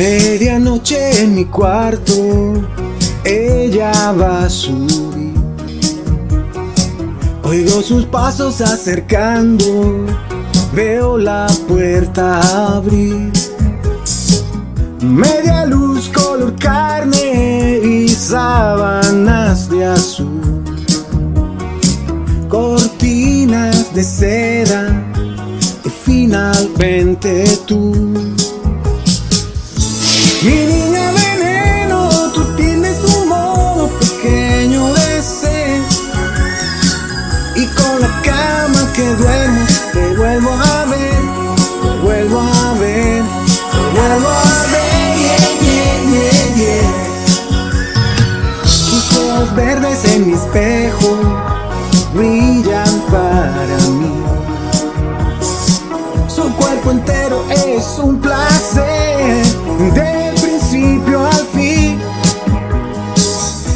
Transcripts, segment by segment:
Medianoche en mi cuarto, ella va a subir. Oigo sus pasos acercando, veo la puerta abrir. Media luz color carne y sábanas de azul. Cortinas de seda y finalmente tú. Espejo brillan para mí. Su cuerpo entero es un placer de principio al fin.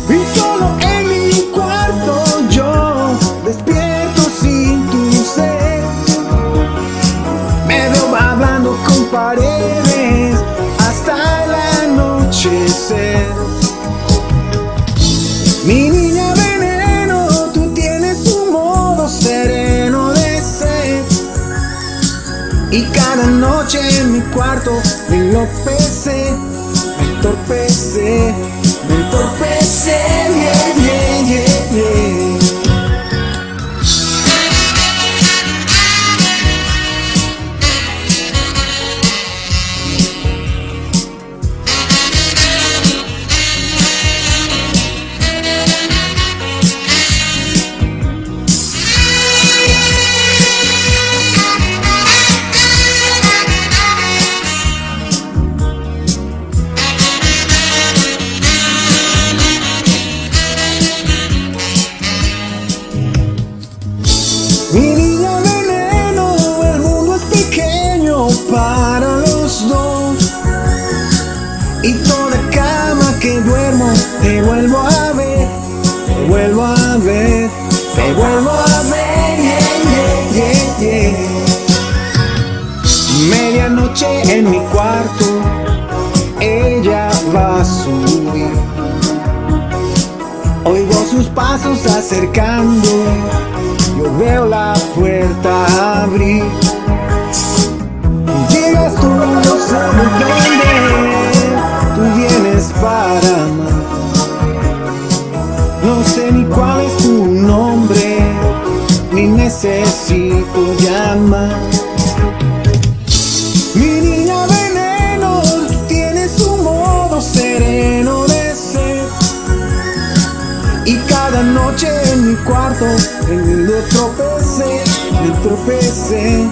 Y solo en mi cuarto yo despierto sin tu ser. Me veo hablando con paredes cada noche en mi cuarto me enloquece, me entorpece, me entorpece, te vuelvo a ver, te vuelvo a ver, te vuelvo a ver, yeah, yeah, yeah. Medianoche en mi cuarto, ella va a subir. Oigo sus pasos acercando, yo veo la puerta abrir. Llegas tú, no sé de dónde, tú vienes para amar. Necesito llamar. Mi niña veneno, tú tienes un modo sereno de ser. Y cada noche en mi cuarto, en me tropecé, me tropecé,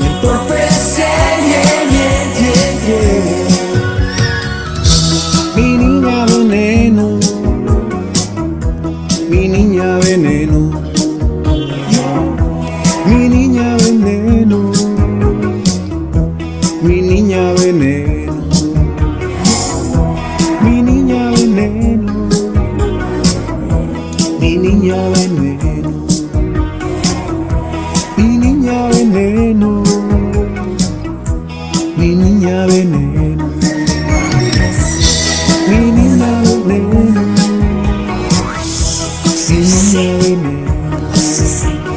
me tropecé, yeah, yeah, yeah, yeah. niña veneno, mi niña veneno, mi niña veneno, mi niña veneno, mi niña veneno.